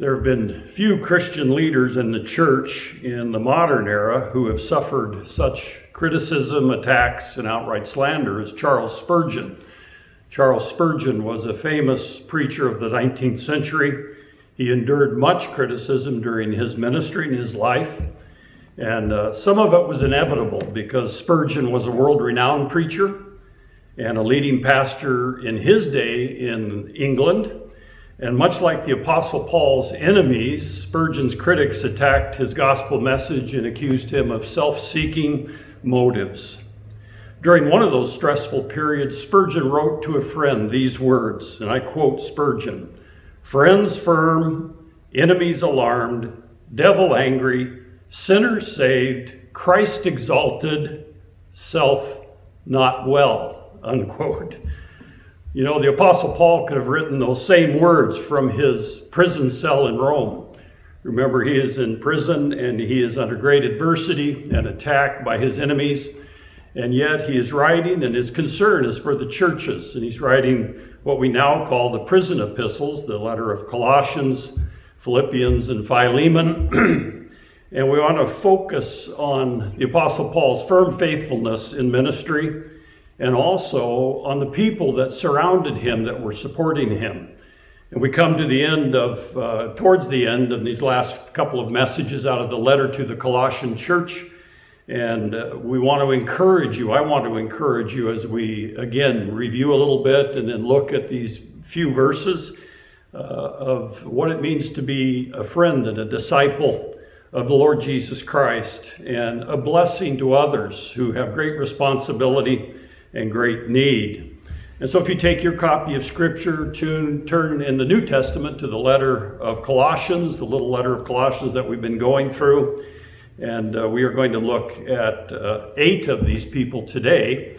There have been few Christian leaders in the church in the modern era who have suffered such criticism, attacks, and outright slander as Charles Spurgeon. Charles Spurgeon was a famous preacher of the 19th century. He endured much criticism during his ministry and his life, and uh, some of it was inevitable because Spurgeon was a world renowned preacher and a leading pastor in his day in England. And much like the Apostle Paul's enemies, Spurgeon's critics attacked his gospel message and accused him of self seeking motives. During one of those stressful periods, Spurgeon wrote to a friend these words, and I quote Spurgeon Friends firm, enemies alarmed, devil angry, sinners saved, Christ exalted, self not well. Unquote. You know, the Apostle Paul could have written those same words from his prison cell in Rome. Remember, he is in prison and he is under great adversity and attack by his enemies. And yet he is writing, and his concern is for the churches. And he's writing what we now call the prison epistles, the letter of Colossians, Philippians, and Philemon. and we want to focus on the Apostle Paul's firm faithfulness in ministry and also on the people that surrounded him that were supporting him. And we come to the end of, uh, towards the end of these last couple of messages out of the letter to the Colossian church. And uh, we want to encourage you, I want to encourage you as we again review a little bit and then look at these few verses uh, of what it means to be a friend and a disciple of the Lord Jesus Christ and a blessing to others who have great responsibility and great need. And so, if you take your copy of Scripture, to turn in the New Testament to the letter of Colossians, the little letter of Colossians that we've been going through. And uh, we are going to look at uh, eight of these people today.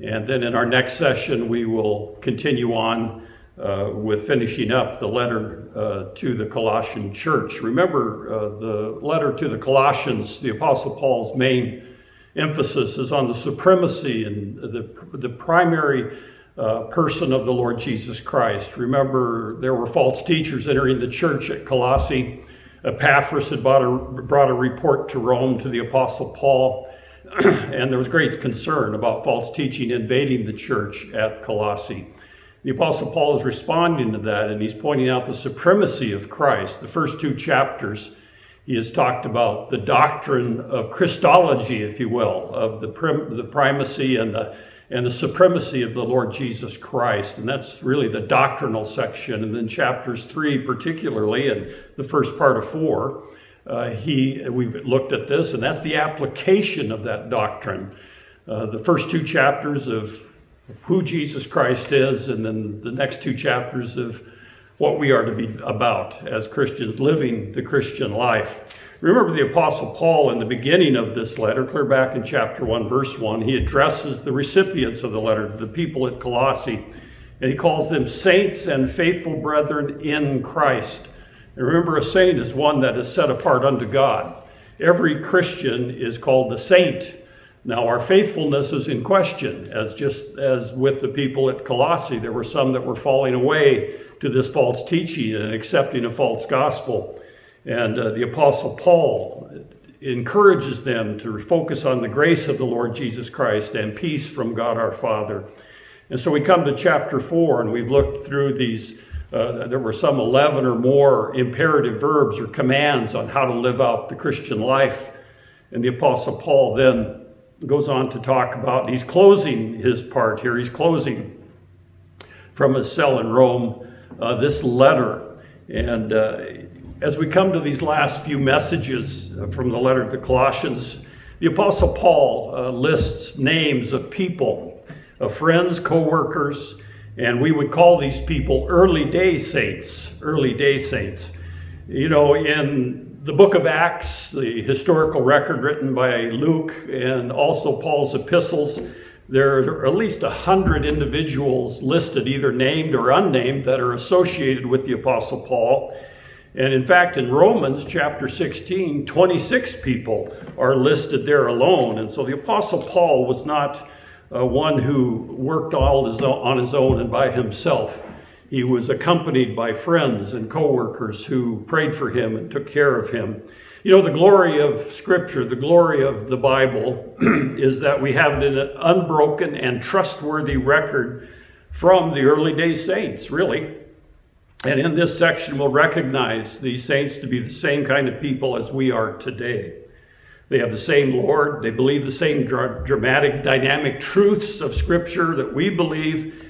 And then in our next session, we will continue on uh, with finishing up the letter uh, to the Colossian church. Remember, uh, the letter to the Colossians, the Apostle Paul's main emphasis is on the supremacy and the, the primary uh, person of the Lord Jesus Christ. Remember, there were false teachers entering the church at Colossae. Epaphras had brought a, brought a report to Rome to the Apostle Paul, and there was great concern about false teaching invading the church at Colossae. The Apostle Paul is responding to that, and he's pointing out the supremacy of Christ. The first two chapters he has talked about the doctrine of Christology, if you will, of the, prim- the primacy and the, and the supremacy of the Lord Jesus Christ. And that's really the doctrinal section. And then chapters three, particularly, and the first part of four, uh, he, we've looked at this, and that's the application of that doctrine. Uh, the first two chapters of who Jesus Christ is, and then the next two chapters of what we are to be about as Christians living the Christian life. Remember the Apostle Paul in the beginning of this letter, clear back in chapter 1, verse 1, he addresses the recipients of the letter, the people at Colossae, and he calls them saints and faithful brethren in Christ. And remember, a saint is one that is set apart unto God. Every Christian is called a saint. Now, our faithfulness is in question, as just as with the people at Colossae, there were some that were falling away to this false teaching and accepting a false gospel. And uh, the Apostle Paul encourages them to focus on the grace of the Lord Jesus Christ and peace from God our Father. And so we come to chapter 4, and we've looked through these. Uh, there were some 11 or more imperative verbs or commands on how to live out the Christian life. And the Apostle Paul then goes on to talk about, he's closing his part here, he's closing from his cell in Rome uh, this letter. And uh, as we come to these last few messages from the letter to Colossians, the Apostle Paul uh, lists names of people, of friends, co workers, and we would call these people early day saints, early day saints. You know, in the book of Acts, the historical record written by Luke, and also Paul's epistles, there are at least 100 individuals listed, either named or unnamed, that are associated with the Apostle Paul. And in fact, in Romans chapter 16, 26 people are listed there alone. And so the Apostle Paul was not uh, one who worked all his own, on his own and by himself. he was accompanied by friends and coworkers who prayed for him and took care of him. You know, the glory of Scripture, the glory of the Bible, is that we have an unbroken and trustworthy record from the early day saints, really. And in this section, we'll recognize these saints to be the same kind of people as we are today. They have the same Lord. They believe the same dramatic, dynamic truths of Scripture that we believe.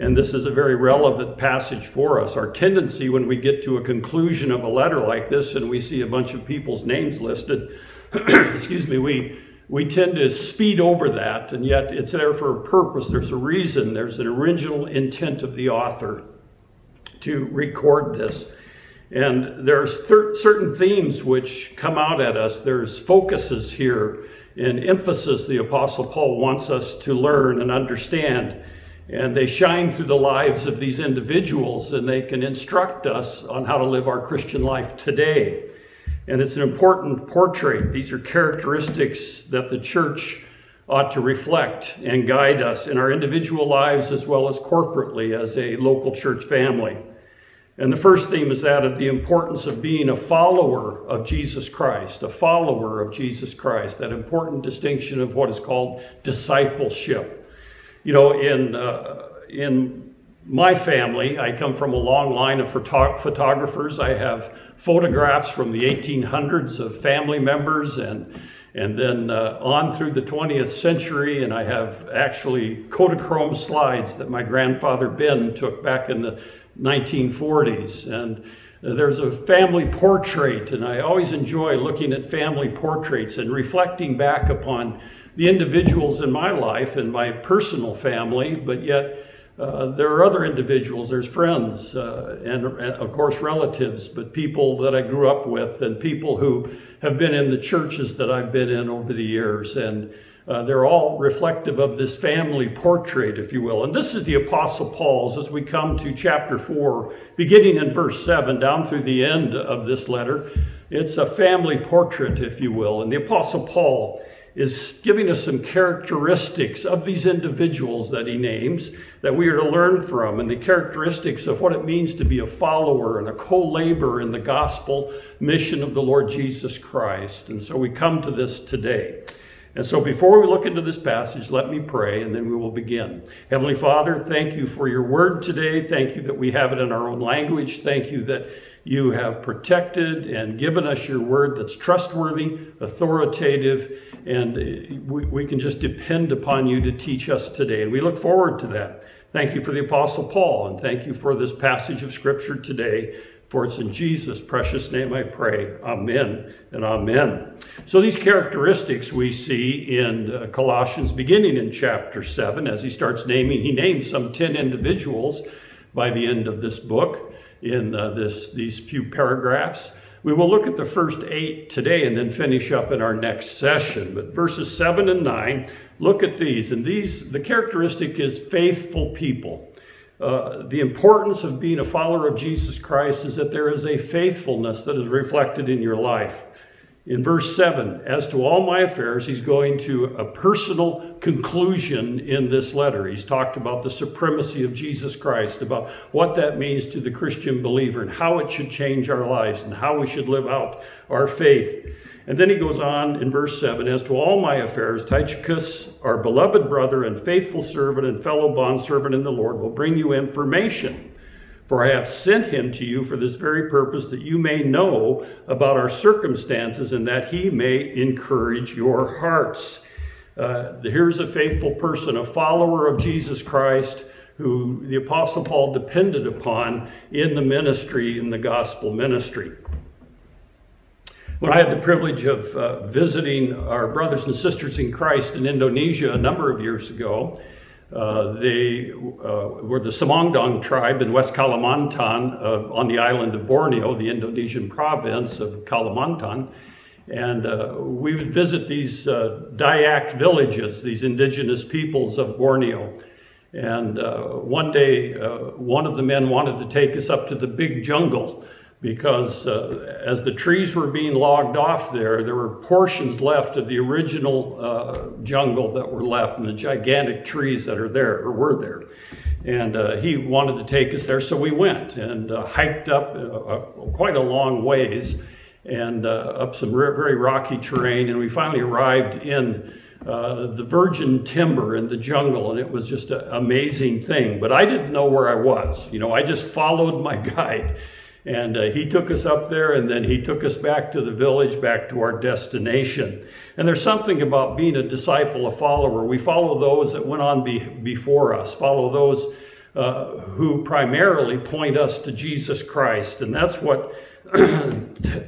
And this is a very relevant passage for us. Our tendency when we get to a conclusion of a letter like this and we see a bunch of people's names listed, excuse me, we, we tend to speed over that, and yet it's there for a purpose. There's a reason, there's an original intent of the author to record this. And there's thir- certain themes which come out at us. There's focuses here and emphasis the Apostle Paul wants us to learn and understand. And they shine through the lives of these individuals and they can instruct us on how to live our Christian life today. And it's an important portrait. These are characteristics that the church ought to reflect and guide us in our individual lives as well as corporately as a local church family. And the first theme is that of the importance of being a follower of Jesus Christ, a follower of Jesus Christ, that important distinction of what is called discipleship. You know, in, uh, in my family, I come from a long line of photo- photographers. I have photographs from the 1800s of family members and and then uh, on through the 20th century, and I have actually Kodachrome slides that my grandfather Ben took back in the 1940s. And there's a family portrait, and I always enjoy looking at family portraits and reflecting back upon the individuals in my life and my personal family, but yet uh, there are other individuals, there's friends, uh, and, and, of course relatives, but people that I grew up with and people who have been in the churches that I've been in over the years. And uh, they're all reflective of this family portrait, if you will. And this is the Apostle Paul's as we come to chapter 4, beginning in verse 7 down through the end of this letter. It's a family portrait, if you will. And the Apostle Paul is giving us some characteristics of these individuals that he names that we are to learn from, and the characteristics of what it means to be a follower and a co laborer in the gospel mission of the Lord Jesus Christ. And so we come to this today. And so before we look into this passage, let me pray and then we will begin. Heavenly Father, thank you for your word today. Thank you that we have it in our own language. Thank you that you have protected and given us your word that's trustworthy, authoritative, and we, we can just depend upon you to teach us today. And we look forward to that. Thank you for the Apostle Paul, and thank you for this passage of Scripture today. For it's in Jesus' precious name I pray. Amen and amen. So, these characteristics we see in uh, Colossians, beginning in chapter 7, as he starts naming, he names some 10 individuals by the end of this book in uh, this, these few paragraphs. We will look at the first eight today and then finish up in our next session. But verses 7 and 9, look at these. And these, the characteristic is faithful people. Uh, the importance of being a follower of Jesus Christ is that there is a faithfulness that is reflected in your life. In verse 7, as to all my affairs, he's going to a personal conclusion in this letter. He's talked about the supremacy of Jesus Christ, about what that means to the Christian believer, and how it should change our lives, and how we should live out our faith. And then he goes on in verse 7 As to all my affairs, Tychicus, our beloved brother and faithful servant and fellow bondservant in the Lord, will bring you information. For I have sent him to you for this very purpose, that you may know about our circumstances and that he may encourage your hearts. Uh, here's a faithful person, a follower of Jesus Christ, who the Apostle Paul depended upon in the ministry, in the gospel ministry. When I had the privilege of uh, visiting our brothers and sisters in Christ in Indonesia a number of years ago, uh, they uh, were the Semangdong tribe in West Kalimantan uh, on the island of Borneo, the Indonesian province of Kalimantan. And uh, we would visit these uh, Dayak villages, these indigenous peoples of Borneo. And one day, one of the men wanted to take us up to the big jungle because uh, as the trees were being logged off there, there were portions left of the original uh, jungle that were left and the gigantic trees that are there or were there. And uh, he wanted to take us there, so we went and uh, hiked up uh, uh, quite a long ways and up some very rocky terrain. And we finally arrived in the virgin timber in the jungle, and it was just an amazing thing. But I didn't know where I was. You know, I just followed my guide. And uh, he took us up there, and then he took us back to the village, back to our destination. And there's something about being a disciple, a follower. We follow those that went on be, before us, follow those uh, who primarily point us to Jesus Christ. And that's what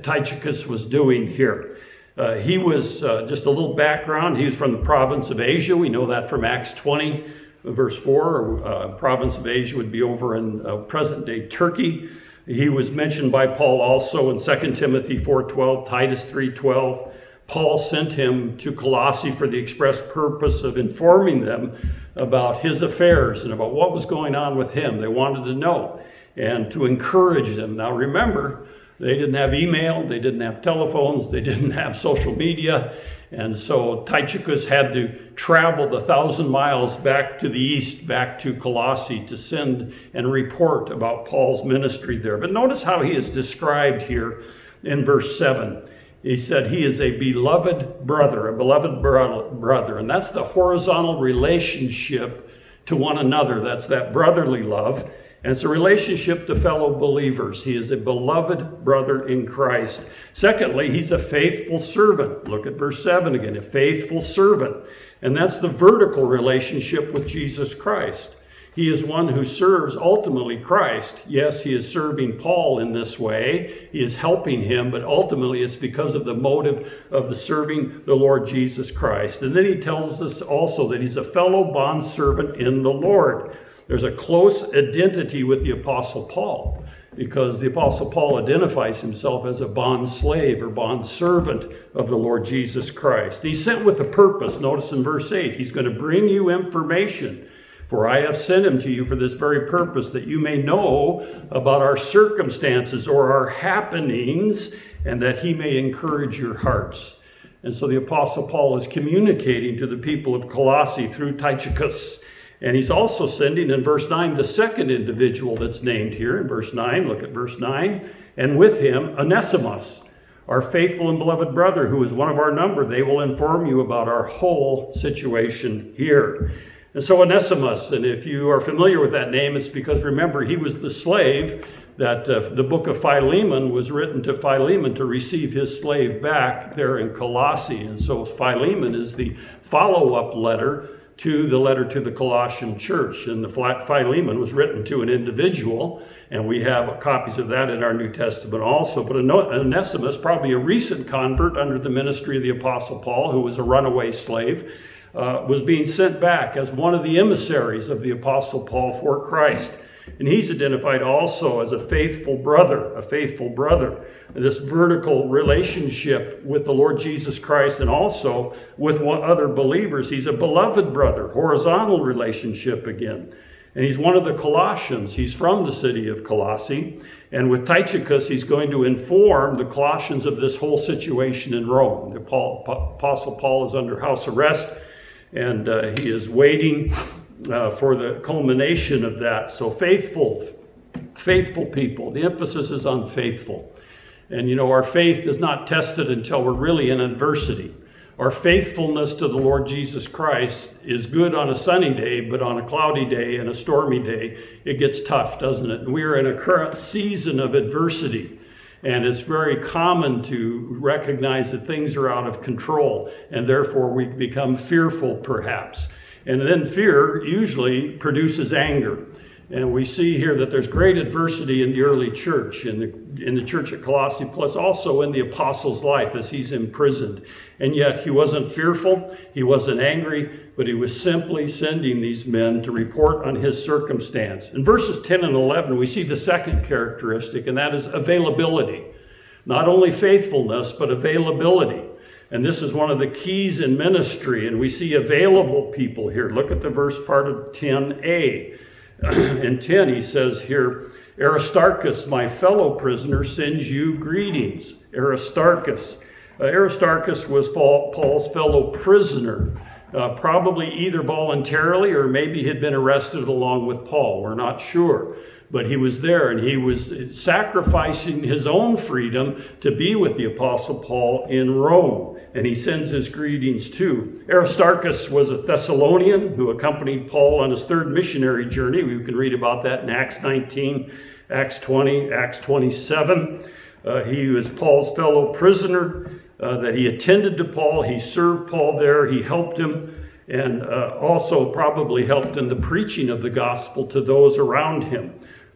Tychicus was doing here. Uh, he was uh, just a little background. He was from the province of Asia. We know that from Acts 20, verse 4. Uh, province of Asia would be over in uh, present day Turkey. He was mentioned by Paul also in 2 Timothy 4:12, Titus 3:12. Paul sent him to Colossae for the express purpose of informing them about his affairs and about what was going on with him. They wanted to know and to encourage them. Now remember, they didn't have email, they didn't have telephones, they didn't have social media. And so Tychicus had to travel the thousand miles back to the east, back to Colossae, to send and report about Paul's ministry there. But notice how he is described here in verse 7. He said he is a beloved brother, a beloved brother. And that's the horizontal relationship to one another. That's that brotherly love. And it's a relationship to fellow believers. He is a beloved brother in Christ. Secondly, he's a faithful servant. Look at verse 7 again a faithful servant. And that's the vertical relationship with Jesus Christ. He is one who serves ultimately Christ. Yes, he is serving Paul in this way. He is helping him, but ultimately it's because of the motive of the serving the Lord Jesus Christ. And then he tells us also that he's a fellow bondservant in the Lord. There's a close identity with the Apostle Paul because the Apostle Paul identifies himself as a bond slave or bond servant of the Lord Jesus Christ. He's sent with a purpose. Notice in verse 8, he's going to bring you information. For I have sent him to you for this very purpose, that you may know about our circumstances or our happenings, and that he may encourage your hearts. And so the Apostle Paul is communicating to the people of Colossae through Tychicus and he's also sending in verse 9 the second individual that's named here in verse 9. Look at verse 9. And with him, Onesimus, our faithful and beloved brother, who is one of our number. They will inform you about our whole situation here. And so, Onesimus, and if you are familiar with that name, it's because remember, he was the slave that uh, the book of Philemon was written to Philemon to receive his slave back there in Colossae. And so, Philemon is the follow up letter to the letter to the Colossian church. And the Philemon was written to an individual, and we have copies of that in our New Testament also. But Onesimus, probably a recent convert under the ministry of the Apostle Paul, who was a runaway slave, uh, was being sent back as one of the emissaries of the Apostle Paul for Christ. And he's identified also as a faithful brother, a faithful brother. This vertical relationship with the Lord Jesus Christ and also with other believers. He's a beloved brother, horizontal relationship again. And he's one of the Colossians. He's from the city of Colossae. And with Tychicus, he's going to inform the Colossians of this whole situation in Rome. The Apostle Paul is under house arrest, and uh, he is waiting uh, for the culmination of that. So faithful, faithful people. The emphasis is on faithful. And you know, our faith is not tested until we're really in adversity. Our faithfulness to the Lord Jesus Christ is good on a sunny day, but on a cloudy day and a stormy day, it gets tough, doesn't it? We are in a current season of adversity. And it's very common to recognize that things are out of control, and therefore we become fearful, perhaps. And then fear usually produces anger. And we see here that there's great adversity in the early church, in the, in the church at Colossae, plus also in the apostle's life as he's imprisoned. And yet he wasn't fearful, he wasn't angry, but he was simply sending these men to report on his circumstance. In verses 10 and 11, we see the second characteristic, and that is availability. Not only faithfulness, but availability. And this is one of the keys in ministry. And we see available people here. Look at the verse part of 10a. in 10, he says here, Aristarchus, my fellow prisoner, sends you greetings. Aristarchus. Uh, Aristarchus was Paul's fellow prisoner. uh, probably either voluntarily or maybe had been arrested along with Paul. We're not sure. But he was there and he was sacrificing his own freedom to be with the Apostle Paul in Rome. And he sends his greetings too. Aristarchus was a Thessalonian who accompanied Paul on his third missionary journey. We can read about that in Acts 19, Acts 20, Acts 27. Uh, he was Paul's fellow prisoner uh, that he attended to Paul. He served Paul there. He helped him and uh, also probably helped in the preaching of the gospel to those around him.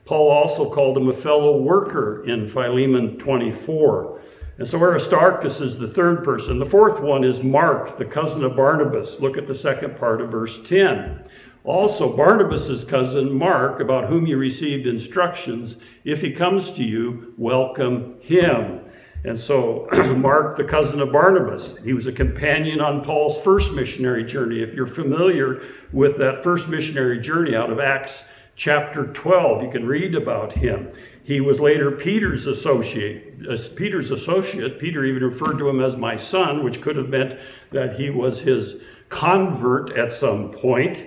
Paul also called him a fellow worker in Philemon 24. And so Aristarchus is the third person. The fourth one is Mark, the cousin of Barnabas. Look at the second part of verse 10. Also, Barnabas's cousin Mark, about whom you received instructions, if he comes to you, welcome him. And so, Mark, the cousin of Barnabas, he was a companion on Paul's first missionary journey. If you're familiar with that first missionary journey out of Acts chapter 12, you can read about him. He was later Peter's associate. As Peter's associate, Peter even referred to him as my son, which could have meant that he was his convert at some point.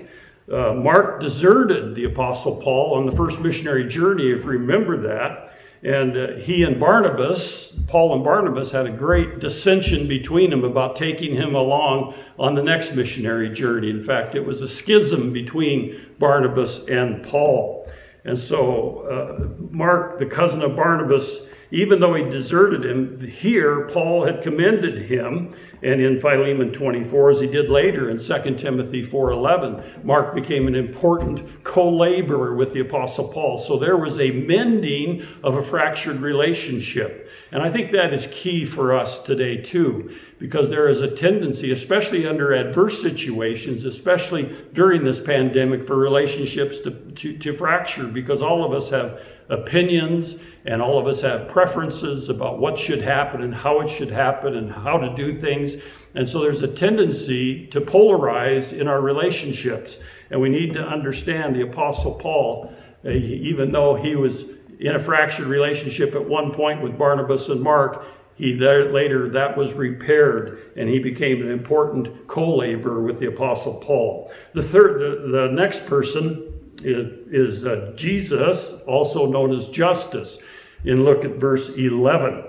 Uh, Mark deserted the Apostle Paul on the first missionary journey, if you remember that. And uh, he and Barnabas, Paul and Barnabas, had a great dissension between them about taking him along on the next missionary journey. In fact, it was a schism between Barnabas and Paul. And so, uh, Mark, the cousin of Barnabas, even though he deserted him, here Paul had commended him, and in Philemon 24, as he did later in 2 Timothy 4.11, Mark became an important co-laborer with the Apostle Paul. So there was a mending of a fractured relationship. And I think that is key for us today too, because there is a tendency, especially under adverse situations, especially during this pandemic, for relationships to, to, to fracture, because all of us have opinions and all of us have preferences about what should happen and how it should happen and how to do things. And so there's a tendency to polarize in our relationships. And we need to understand the Apostle Paul, uh, even though he was in a fractured relationship at one point with Barnabas and Mark, he there, later that was repaired and he became an important co-laborer with the apostle paul the third the, the next person is, uh, Jesus, also known as Justus. And look at verse 11.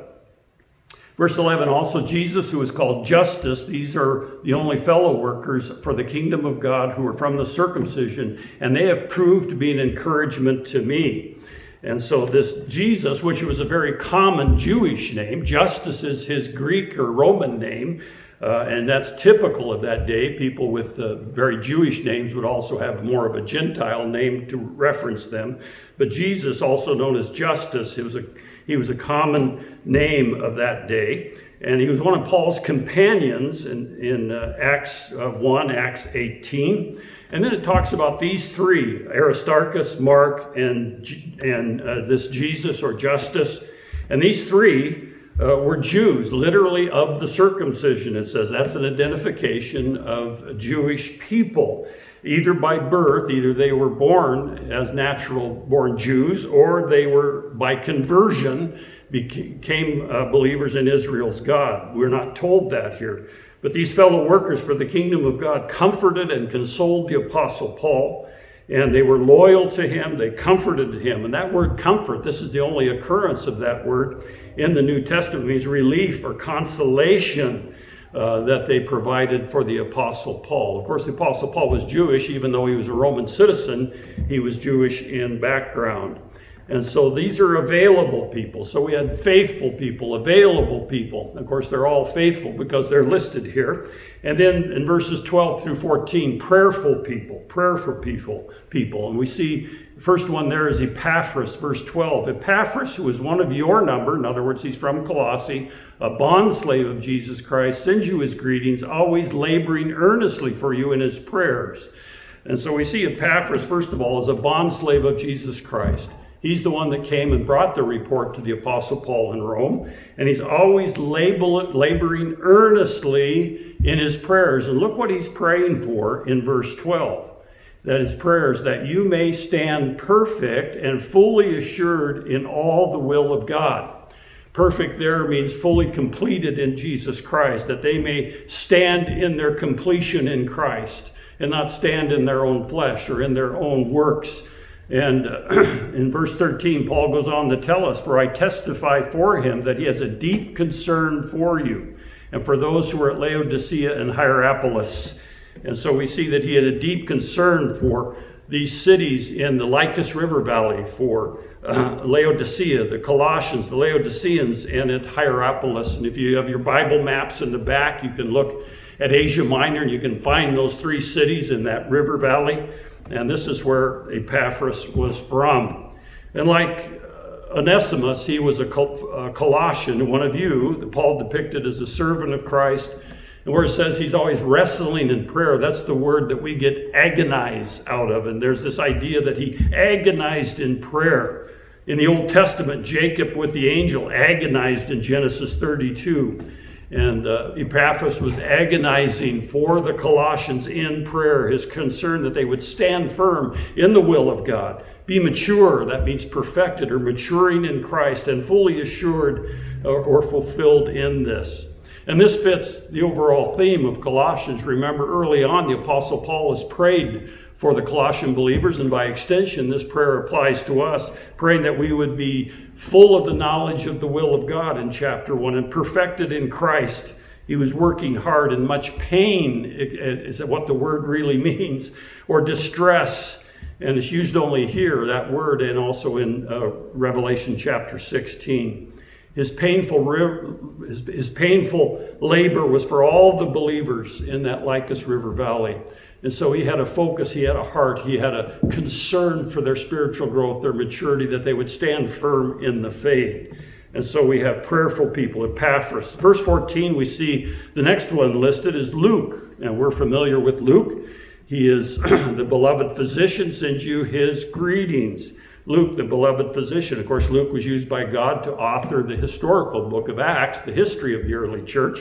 Verse 11, also Jesus, who is called Justus, these are the only fellow workers for the kingdom of God who are from the circumcision, and they have proved to be an encouragement to me. And so this Jesus, which was a very common Jewish name, Justus is his Greek or Roman name, uh, and that's typical of that day. People with uh, very Jewish names would also have more of a Gentile name to reference them. But Jesus, also known as Justus, he was a, he was a common name of that day. And he was one of Paul's companions in, in uh, Acts uh, 1, Acts 18. And then it talks about these three Aristarchus, Mark, and, and uh, this Jesus or Justus. And these three uh, were Jews, literally of the circumcision. It says that's an identification of Jewish people, either by birth, either they were born as natural born Jews, or they were by conversion became uh, believers in Israel's God. We're not told that here. But these fellow workers for the kingdom of God comforted and consoled the Apostle Paul and they were loyal to him. They comforted him. And that word comfort, this is the only occurrence of that word in the New Testament, means relief or consolation uh, that they provided for the Apostle Paul. Of course, the Apostle Paul was Jewish, even though he was a Roman citizen, he was Jewish in background. And so these are available people. So we had faithful people, available people. Of course, they're all faithful because they're listed here. And then in verses 12 through 14, prayerful people, prayerful people, people. And we see first one there is Epaphras, verse 12. Epaphras, who is one of your number, in other words, he's from Colossae, a bondslave of Jesus Christ, sends you his greetings, always laboring earnestly for you in his prayers. And so we see Epaphras, first of all, as a bondslave of Jesus Christ. He's the one that came and brought the report to the Apostle Paul in Rome. And he's always label, laboring earnestly in his prayers. And look what he's praying for in verse 12. That his prayers, that you may stand perfect and fully assured in all the will of God. Perfect there means fully completed in Jesus Christ, that they may stand in their completion in Christ and not stand in their own flesh or in their own works. And in verse 13, Paul goes on to tell us, For I testify for him that he has a deep concern for you and for those who are at Laodicea and Hierapolis. And so we see that he had a deep concern for these cities in the Lycus River Valley, for uh, Laodicea, the Colossians, the Laodiceans, and at Hierapolis. And if you have your Bible maps in the back, you can look at Asia Minor and you can find those three cities in that river valley. And this is where Epaphras was from. And like uh, Onesimus, he was a Colossian, one of you, that Paul depicted as a servant of Christ. And where it says he's always wrestling in prayer, that's the word that we get agonize out of. And there's this idea that he agonized in prayer. In the Old Testament, Jacob with the angel agonized in Genesis 32. And uh, Epaphras was agonizing for the Colossians in prayer, his concern that they would stand firm in the will of God, be mature, that means perfected or maturing in Christ, and fully assured or, or fulfilled in this. And this fits the overall theme of Colossians. Remember, early on, the Apostle Paul has prayed for the Colossian believers, and by extension, this prayer applies to us, praying that we would be full of the knowledge of the will of God in chapter 1 and perfected in Christ. He was working hard in much pain, is what the word really means, or distress. And it's used only here, that word, and also in uh, Revelation chapter 16. His painful, his, his painful labor was for all the believers in that Lycus River Valley. And so he had a focus, he had a heart, he had a concern for their spiritual growth, their maturity, that they would stand firm in the faith. And so we have prayerful people, Epaphras. Verse 14, we see the next one listed is Luke. And we're familiar with Luke. He is the beloved physician, sends you his greetings. Luke, the beloved physician. Of course, Luke was used by God to author the historical book of Acts, the history of the early church.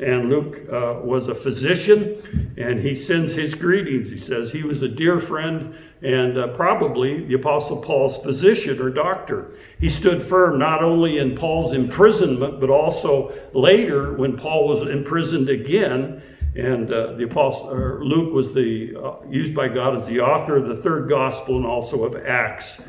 And Luke uh, was a physician, and he sends his greetings. He says he was a dear friend and uh, probably the Apostle Paul's physician or doctor. He stood firm not only in Paul's imprisonment, but also later when Paul was imprisoned again. And uh, the apostle Luke was the uh, used by God as the author of the third gospel and also of Acts.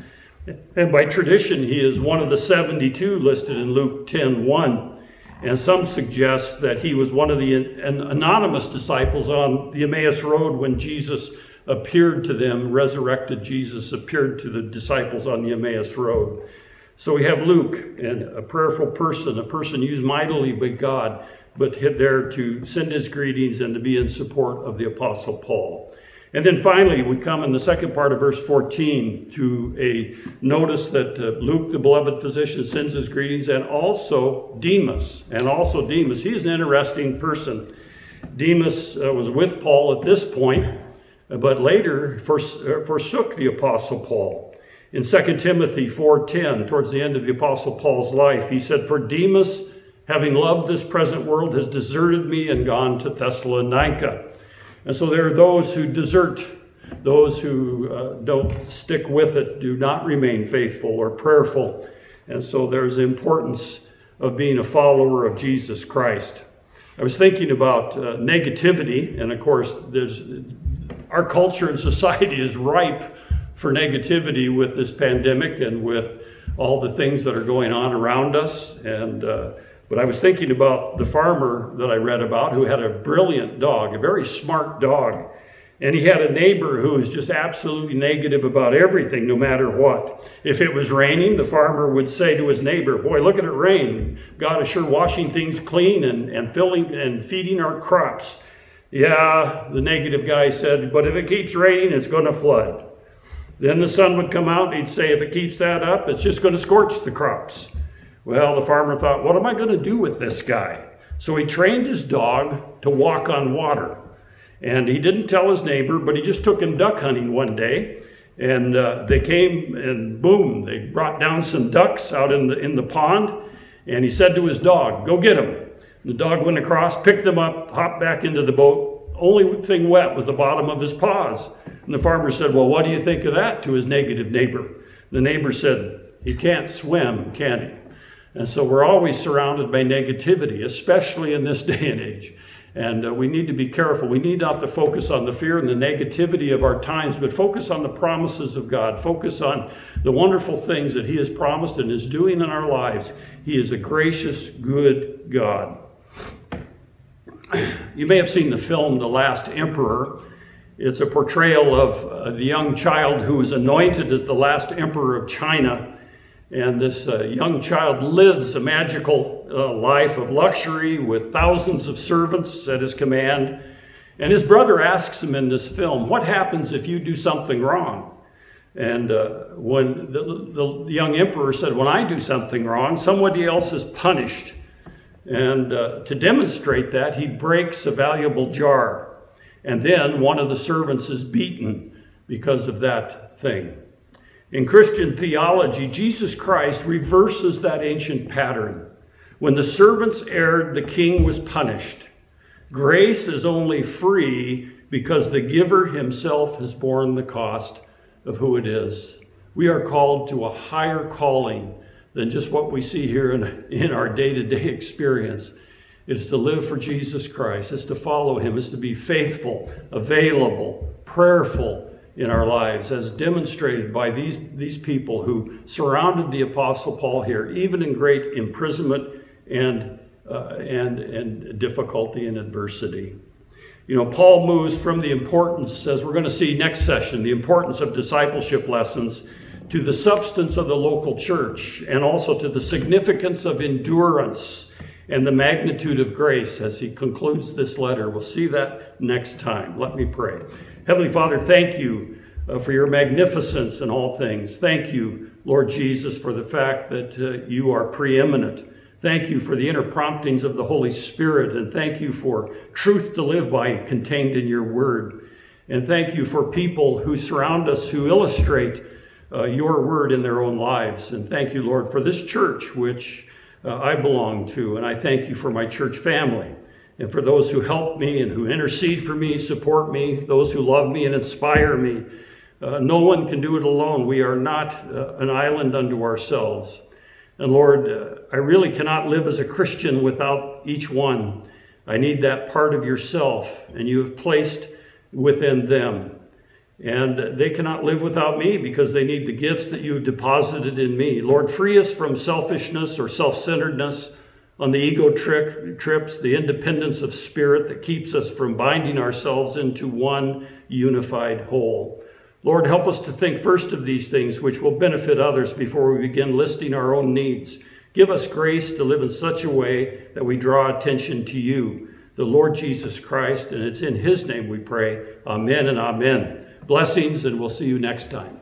And by tradition, he is one of the 72 listed in Luke 10 1. And some suggest that he was one of the anonymous disciples on the Emmaus Road when Jesus appeared to them, resurrected Jesus appeared to the disciples on the Emmaus Road. So we have Luke, and a prayerful person, a person used mightily by God, but there to send his greetings and to be in support of the Apostle Paul. And then finally, we come in the second part of verse 14 to a notice that uh, Luke, the beloved physician, sends his greetings, and also Demas. And also Demas. He's an interesting person. Demas uh, was with Paul at this point, but later uh, forsook the Apostle Paul. In 2 Timothy 4:10, towards the end of the Apostle Paul's life, he said, For Demas, having loved this present world, has deserted me and gone to Thessalonica. And so there are those who desert, those who uh, don't stick with it, do not remain faithful or prayerful. And so there's the importance of being a follower of Jesus Christ. I was thinking about uh, negativity, and of course, there's our culture and society is ripe for negativity with this pandemic and with all the things that are going on around us. And uh, but I was thinking about the farmer that I read about who had a brilliant dog, a very smart dog. And he had a neighbor who was just absolutely negative about everything, no matter what. If it was raining, the farmer would say to his neighbor, Boy, look at it rain. God is sure washing things clean and, and filling and feeding our crops. Yeah, the negative guy said, But if it keeps raining, it's going to flood. Then the sun would come out and he'd say, If it keeps that up, it's just going to scorch the crops. Well, the farmer thought, what am I going to do with this guy? So he trained his dog to walk on water. And he didn't tell his neighbor, but he just took him duck hunting one day. And uh, they came and boom, they brought down some ducks out in the, in the pond. And he said to his dog, Go get them. The dog went across, picked them up, hopped back into the boat. Only thing wet was the bottom of his paws. And the farmer said, Well, what do you think of that to his negative neighbor? The neighbor said, He can't swim, can he? And so we're always surrounded by negativity, especially in this day and age. And uh, we need to be careful. We need not to focus on the fear and the negativity of our times, but focus on the promises of God. Focus on the wonderful things that He has promised and is doing in our lives. He is a gracious, good God. You may have seen the film The Last Emperor. It's a portrayal of uh, the young child who is anointed as the last emperor of China. And this uh, young child lives a magical uh, life of luxury with thousands of servants at his command. And his brother asks him in this film, What happens if you do something wrong? And uh, when the, the, young emperor said, When I do something wrong, somebody else is punished. And uh, to demonstrate that, he breaks a valuable jar. And then one of the servants is beaten because of that thing. In Christian theology, Jesus Christ reverses that ancient pattern. When the servants erred, the king was punished. Grace is only free because the giver himself has borne the cost of who it is. We are called to a higher calling than just what we see here in, in our day to day experience. It's to live for Jesus Christ, it's to follow him, it's to be faithful, available, prayerful, in our lives, as demonstrated by these, these people who surrounded the Apostle Paul here, even in great imprisonment and, uh, and, and difficulty and adversity. You know, Paul moves from the importance, as we're going to see next session, the importance of discipleship lessons to the substance of the local church and also to the significance of endurance and the magnitude of grace as he concludes this letter. We'll see that next time. Let me pray. Heavenly Father, thank you uh, for your magnificence in all things. Thank you, Lord Jesus, for the fact that uh, you are preeminent. Thank you for the inner promptings of the Holy Spirit, and thank you for truth to live by contained in your word. And thank you for people who surround us who illustrate uh, your word in their own lives. And thank you, Lord, for this church which uh, I belong to. And I thank you for my church family and for those who help me and who intercede for me, support me, those who love me and inspire me. Uh, no one can do it alone. We are not uh, an island unto ourselves. And Lord, uh, I really cannot live as a Christian without each one. I need that part of yourself, and you have placed within them. And they cannot live without me because they need the gifts that you have deposited in me. Lord, free us from selfishness or self centeredness on the ego trips, the independence of spirit that keeps us from binding ourselves into one unified whole. Lord, help us to think first of these things which will benefit others before we begin listing our own needs. Give us grace to live in such a way that we draw attention to you, the Lord Jesus Christ, and it's in his name we pray. Amen and amen. Blessings, and we'll see you next time.